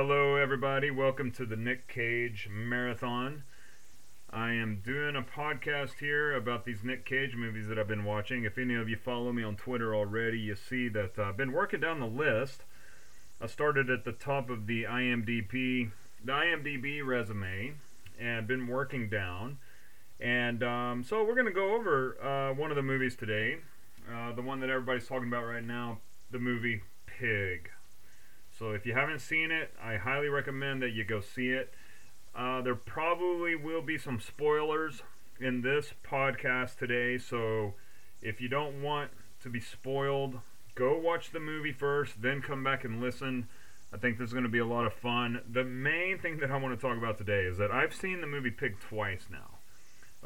Hello, everybody. Welcome to the Nick Cage Marathon. I am doing a podcast here about these Nick Cage movies that I've been watching. If any of you follow me on Twitter already, you see that I've been working down the list. I started at the top of the IMDb, the IMDb resume, and been working down. And um, so we're going to go over uh, one of the movies today, uh, the one that everybody's talking about right now, the movie Pig. So if you haven't seen it, I highly recommend that you go see it. Uh, there probably will be some spoilers in this podcast today, so if you don't want to be spoiled, go watch the movie first, then come back and listen. I think this is going to be a lot of fun. The main thing that I want to talk about today is that I've seen the movie Pig twice now.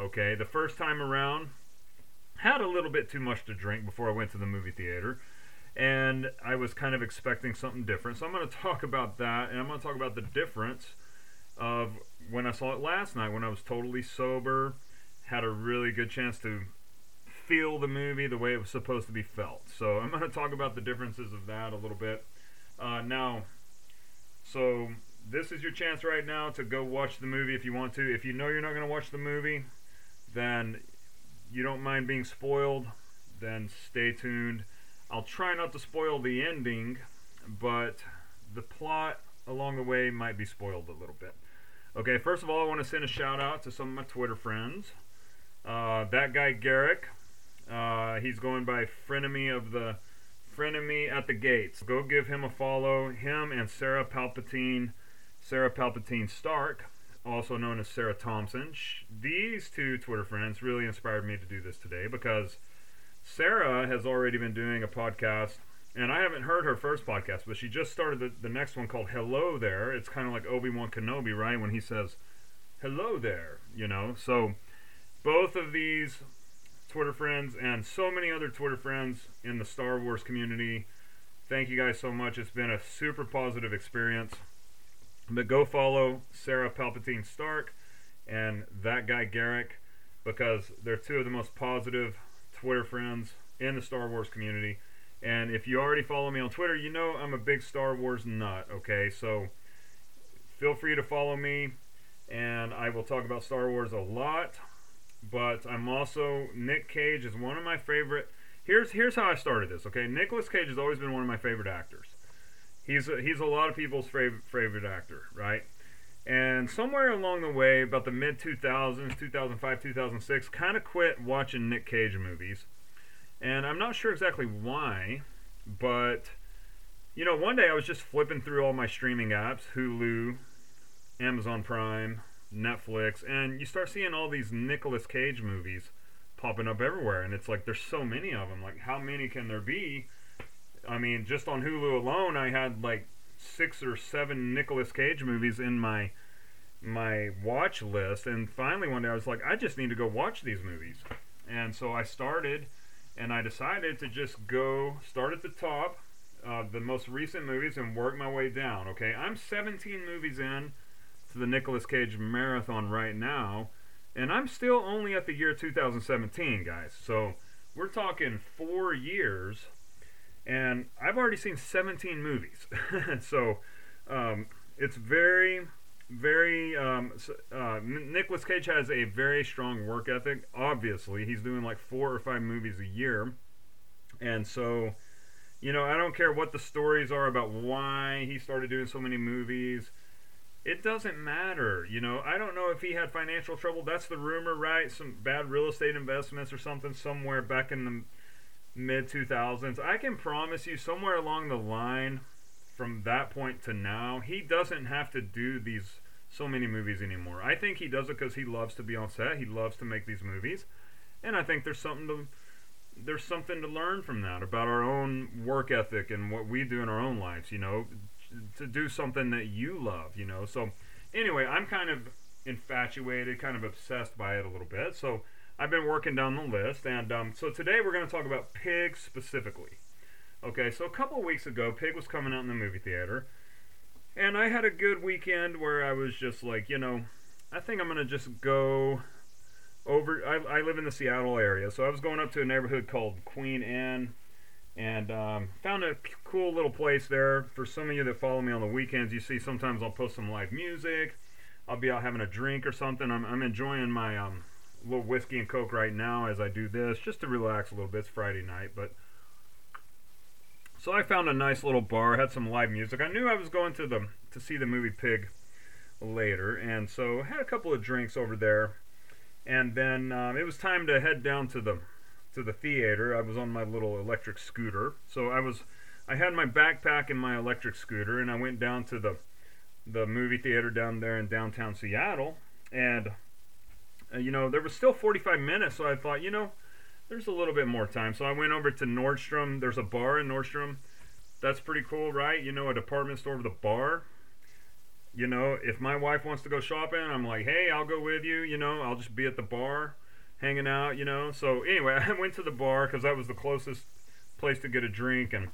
Okay, the first time around, had a little bit too much to drink before I went to the movie theater, and I was kind of expecting something different. So I'm going to talk about that, and I'm going to talk about the difference of when I saw it last night when I was totally sober, had a really good chance to feel the movie the way it was supposed to be felt. So I'm going to talk about the differences of that a little bit. Uh, now, so this is your chance right now to go watch the movie if you want to. If you know you're not going to watch the movie, then you don't mind being spoiled, then stay tuned. I'll try not to spoil the ending, but the plot along the way might be spoiled a little bit. Okay, first of all, I want to send a shout out to some of my Twitter friends. Uh, that guy Garrick, uh, he's going by frenemy of the frenemy at the gates. Go give him a follow. Him and Sarah Palpatine, Sarah Palpatine Stark, also known as Sarah Thompson. these two Twitter friends really inspired me to do this today because Sarah has already been doing a podcast and I haven't heard her first podcast, but she just started the, the next one called Hello There. It's kind of like Obi Wan Kenobi, right? When he says, Hello there, you know? So both of these Twitter friends and so many other Twitter friends in the Star Wars community, thank you guys so much. It's been a super positive experience. But go follow Sarah Palpatine Stark and that guy Garrick because they're two of the most positive Twitter friends in the Star Wars community. And if you already follow me on Twitter, you know I'm a big Star Wars nut, okay? So feel free to follow me, and I will talk about Star Wars a lot. But I'm also, Nick Cage is one of my favorite. Here's, here's how I started this, okay? Nicolas Cage has always been one of my favorite actors. He's a, he's a lot of people's favorite, favorite actor, right? And somewhere along the way, about the mid 2000s, 2005, 2006, kind of quit watching Nick Cage movies and I'm not sure exactly why, but you know, one day I was just flipping through all my streaming apps, Hulu, Amazon Prime, Netflix, and you start seeing all these Nicolas Cage movies popping up everywhere, and it's like there's so many of them. Like, how many can there be? I mean, just on Hulu alone, I had like six or seven Nicolas Cage movies in my my watch list, and finally one day I was like, I just need to go watch these movies, and so I started and I decided to just go start at the top, uh, the most recent movies, and work my way down. Okay, I'm 17 movies in to the Nicolas Cage marathon right now, and I'm still only at the year 2017, guys. So we're talking four years, and I've already seen 17 movies. so um, it's very very um, uh, Nicolas Cage has a very strong work ethic. Obviously, he's doing like four or five movies a year, and so you know I don't care what the stories are about why he started doing so many movies. It doesn't matter, you know. I don't know if he had financial trouble. That's the rumor, right? Some bad real estate investments or something somewhere back in the mid 2000s. I can promise you, somewhere along the line, from that point to now, he doesn't have to do these so many movies anymore. I think he does it because he loves to be on set. He loves to make these movies, and I think there's something to there's something to learn from that about our own work ethic and what we do in our own lives. You know, to do something that you love. You know, so anyway, I'm kind of infatuated, kind of obsessed by it a little bit. So I've been working down the list, and um, so today we're going to talk about Pig specifically. Okay, so a couple weeks ago, Pig was coming out in the movie theater. And I had a good weekend where I was just like, you know, I think I'm going to just go over. I, I live in the Seattle area, so I was going up to a neighborhood called Queen Anne. and um, found a cool little place there. For some of you that follow me on the weekends, you see sometimes I'll post some live music. I'll be out having a drink or something. I'm, I'm enjoying my um, little whiskey and coke right now as I do this, just to relax a little bit. It's Friday night, but so I found a nice little bar, had some live music. I knew I was going to the to see the movie Pig later, and so had a couple of drinks over there, and then um, it was time to head down to the to the theater. I was on my little electric scooter, so I was I had my backpack and my electric scooter, and I went down to the the movie theater down there in downtown Seattle, and Uh, you know there was still 45 minutes, so I thought, you know, there's a little bit more time. So I went over to Nordstrom. There's a bar in Nordstrom. That's pretty cool, right? You know, a department store with a bar. You know, if my wife wants to go shopping, I'm like, hey, I'll go with you. You know, I'll just be at the bar hanging out, you know. So anyway, I went to the bar because that was the closest place to get a drink. And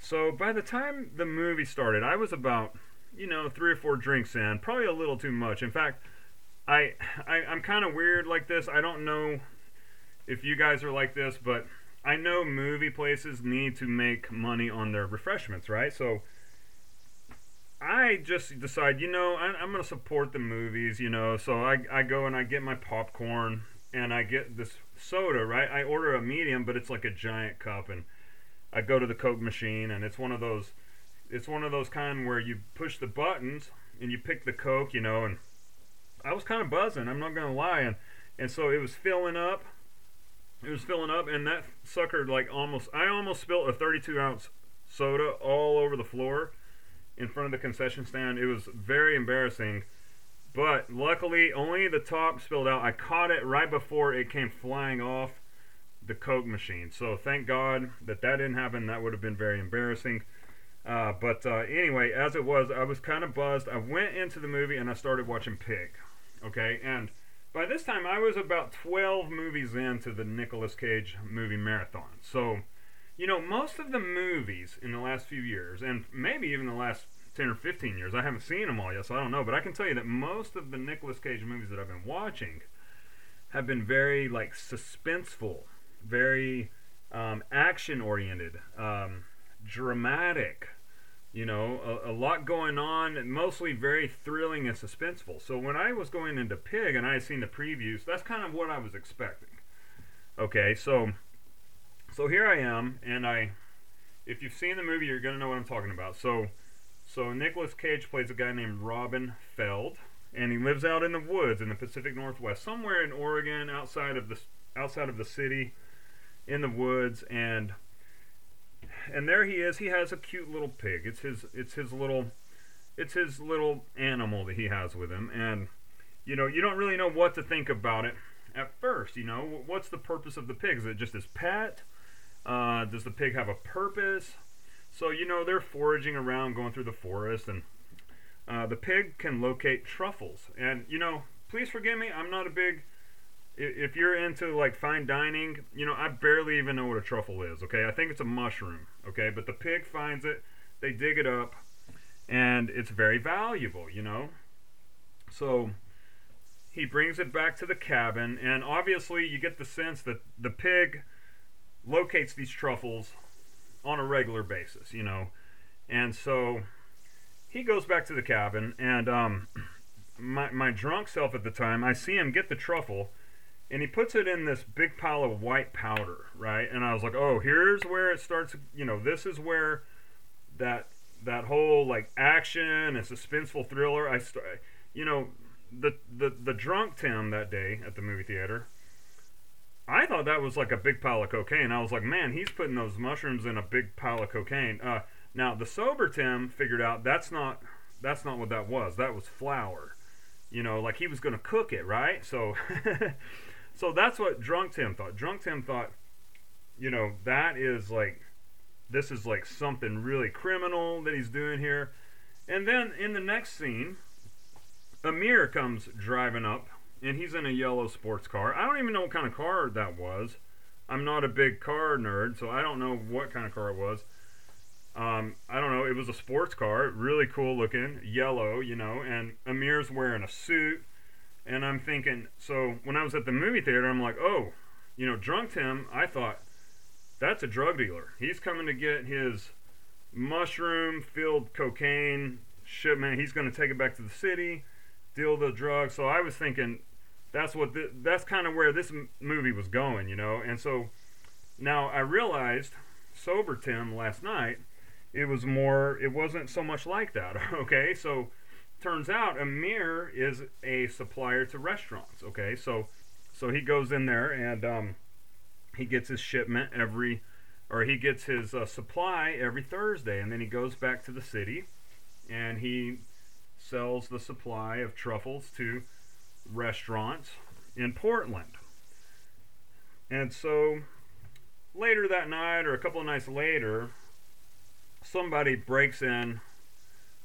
so by the time the movie started, I was about, you know, three or four drinks in, probably a little too much. In fact, I, I I'm kind of weird like this. I don't know if you guys are like this, but I know movie places need to make money on their refreshments, right? So I just decide, you know, I, am going to support the movies, you know. So I, I go and I get my popcorn and I get this soda, right? I order a medium, but it's like a giant cup, and I go to the Coke machine, and it's one of those, it's one of those kind where you push the buttons and you pick the Coke, you know, and I was kind of buzzing. I'm not gonna lie, and and so it was filling up. It was filling up, and that sucker like almost, I almost spilled a 32 ounce soda all over the floor in front of the concession stand. It was very embarrassing but luckily, only the top spilled out. I caught it right before it came flying off the Coke machine. So thank God that that didn't happen. That would have been very embarrassing. Uh, but uh, anyway, as it was, I was kind of buzzed. I went into the movie and I started watching Pig. Okay, and by this time I was about 12 movies into the Nicolas Cage movie marathon. So, you know, most of the movies in the last few years, and maybe even the last 10 or 15 years. I haven't seen them all yet, so I don't know. But I can tell you that most of the Nicolas Cage movies that I've been watching have been very, like, suspenseful, very um, action oriented, um, dramatic. You know, a, a, lot going on, mostly very thrilling and suspenseful. So when I was going into Pig and I had seen the previews, that's kind of what I was expecting. Okay, so so here I am, and I, if you've seen the movie, you're gonna know what I'm talking about. So so Nicolas Cage plays a guy named Robin Feld, and he lives out in the woods in the Pacific Northwest, somewhere in Oregon, outside of the outside of the city, in the woods, and and there he is. He has a cute little pig. It's his it's his little it's his little animal that he has with him, and you know you don't really know what to think about it at first. You know what's the purpose of the pig? Is it just his pet? Uh, does the pig have a purpose? So, you know, they're foraging around, going through the forest, and uh, the pig can locate truffles. And, you know, please forgive me, I'm not a big. If you're into like fine dining, you know, I barely even know what a truffle is, okay? I think it's a mushroom, okay? But the pig finds it, they dig it up, and it's very valuable, you know? So he brings it back to the cabin, and obviously you get the sense that the pig locates these truffles on a regular basis, you know. And so he goes back to the cabin, and um, my, my drunk self at the time, I see him get the truffle, and he puts it in this big pile of white powder, right? And I was like, oh, here's where it starts. You know, this is where that that whole like action and suspenseful thriller. I start, you know, the the the drunk Tim that day at the movie theater I thought that was like a big pile of cocaine. I was like, man, he's putting those mushrooms in a big pile of cocaine. Uh, now the sober Tim figured out that's not that's not what that was. That was flour. You know, like he was to cook it, right? So, so that's what drunk Tim thought. Drunk Tim thought, you know, that is like this is like something really criminal that he's doing here. And then in the next scene, Amir comes driving up and he's in a yellow sports car. I don't even know what kind of car that was. I'm not a big car nerd, so I don't know what kind of car it was. Um, I don't know. It was a sports car, really cool looking, yellow, you know. And Amir's wearing a suit, and I'm thinking. So when I was at the movie theater, I'm like, oh, you know, drunk Tim. I thought that's a drug dealer. He's coming to get his mushroom filled cocaine shipment. He's going to take it back to the city, deal the drugs. So I was thinking that's what the, that's kind of where this m- movie was going, you know. And so now I realized sober Tim last night it was more it wasn't so much like that, okay? So turns out Amir is a supplier to restaurants, okay? So so he goes in there and um he gets his shipment every, or he gets his uh, supply every Thursday, and then he goes back to the city, and he sells the supply of truffles to restaurants in Portland. And so later that night, or a couple of nights later, somebody breaks in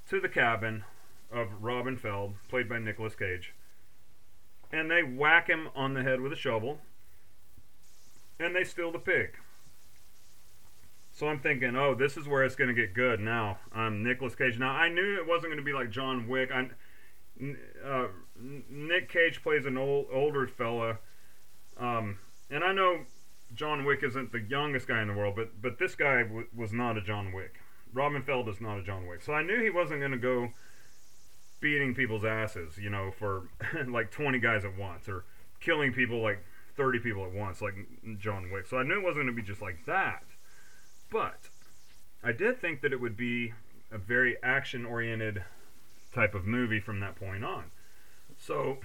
to the cabin of Robin Feld, played by Nicolas Cage, and they whack him on the head with a shovel and they steal the pig. So I'm thinking, oh, this is where it's going to get good now. I'm Nicolas Cage. Now, I knew it wasn't going to be like John Wick. I, uh, Nick Cage plays an old, older fella. Um, and I know John Wick isn't the youngest guy in the world, but, but this guy w- was not a John Wick. Robin Feld is not a John Wick. So I knew he wasn't going to go beating people's asses, you know, for like 20 guys at once or killing people like 30 people at once, like John Wick. So I knew it wasn't going to be just like that. But I did think that it would be a very action oriented type of movie from that point on. So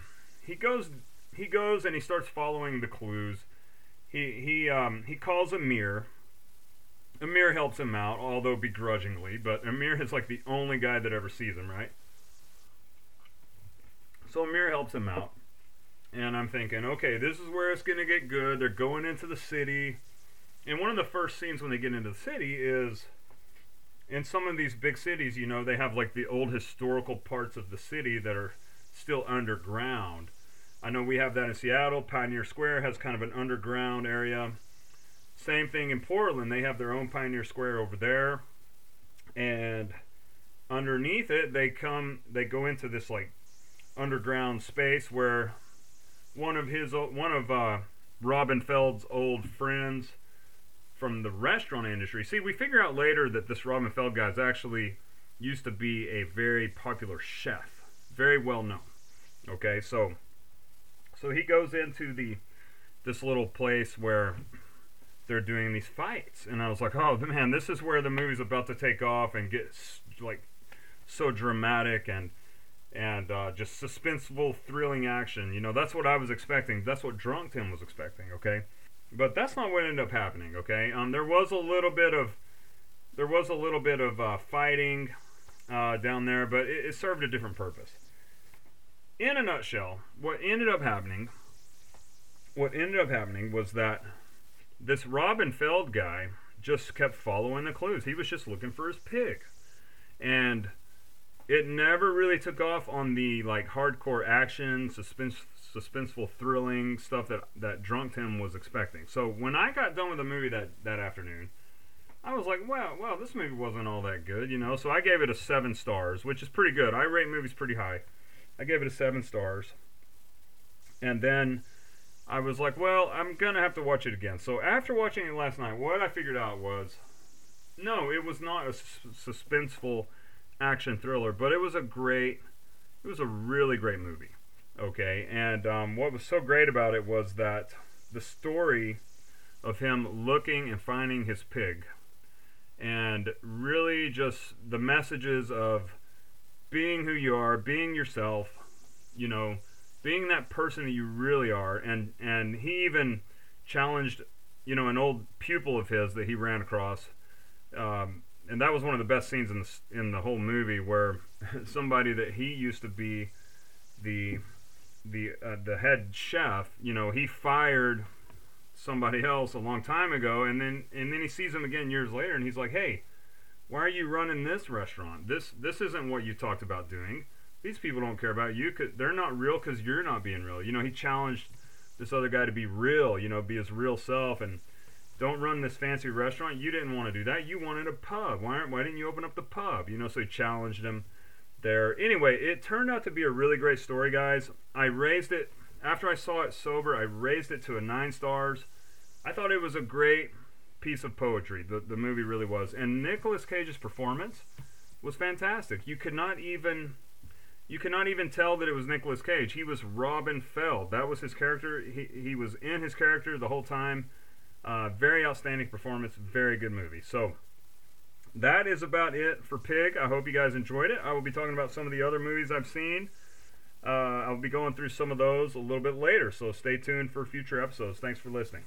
he goes he goes and he starts following the clues. He he um he calls Amir. Amir helps him out, although begrudgingly, but Amir is like the only guy that ever sees him, right? So Amir helps him out and I'm thinking, okay, this is where it's going to get good. They're going into the city. And one of the first scenes when they get into the city is in some of these big cities, you know, they have like the old historical parts of the city that are still underground. I know we have that in Seattle. Pioneer Square has kind of an underground area. Same thing in Portland. They have their own Pioneer Square over there. And underneath it, they come, they go into this like underground space where one of his one of uh, Robin Feld's old friends from the restaurant industry. See, we figure out later that this Robin Feld guy is actually used to be a very popular chef, very well known. Okay, so so he goes into the this little place where they're doing these fights, and I was like, oh man, this is where the movie's about to take off and get like so dramatic and and uh, just suspenseful, thrilling action. You know, that's what I was expecting. That's what Drunk Tim was expecting. Okay, but that's not what ended up happening. Okay, um, there was a little bit of there was a little bit of uh, fighting uh, down there, but it, it served a different purpose. In a nutshell, what ended up happening, what ended up happening was that this Robin Feld guy just kept following the clues. He was just looking for his pig, and it never really took off on the like hardcore action, suspense, suspenseful, thrilling stuff that that Drunk Tim was expecting. So when I got done with the movie that that afternoon, I was like, well, well, this movie wasn't all that good, you know. So I gave it a seven stars, which is pretty good. I rate movies pretty high. I gave it a seven stars, and then I was like, well, I'm gonna have to watch it again. So after watching it last night, what I figured out was, no, it was not a suspenseful action thriller, but it was a great, it was a really great movie. Okay, and um, what was so great about it was that the story of him looking and finding his pig, and really just the messages of being who you are, being yourself, you know, being that person that you really are, and and he even challenged, you know, an old pupil of his that he ran across. Um, and that was one of the best scenes in the in the whole movie where somebody that he used to be the the uh, the head chef, you know, he fired somebody else a long time ago, and then and then he sees him again years later, and he's like, "Hey, why are you running this restaurant? This this isn't what you talked about doing. These people don't care about you. Cause they're not real because you're not being real. You know, he challenged this other guy to be real. You know, be his real self, and don't run this fancy restaurant. You didn't want to do that. You wanted a pub. Why, aren't? why didn't you open up the pub? You know, so he challenged him there. Anyway, it turned out to be a really great story, guys. I raised it, after I saw it sober, I raised it to a nine stars. I thought it was a great piece of poetry. The the movie really was, and Nicolas Cage's performance was fantastic. You could not even you cannot even tell that it was Nicolas Cage. He was Robin Feld. That was his character. He he was in his character the whole time. Uh, very outstanding performance. Very good movie. So that is about it for Pig. I hope you guys enjoyed it. I will be talking about some of the other movies I've seen. Uh, I'll be going through some of those a little bit later, so stay tuned for future episodes. Thanks for listening.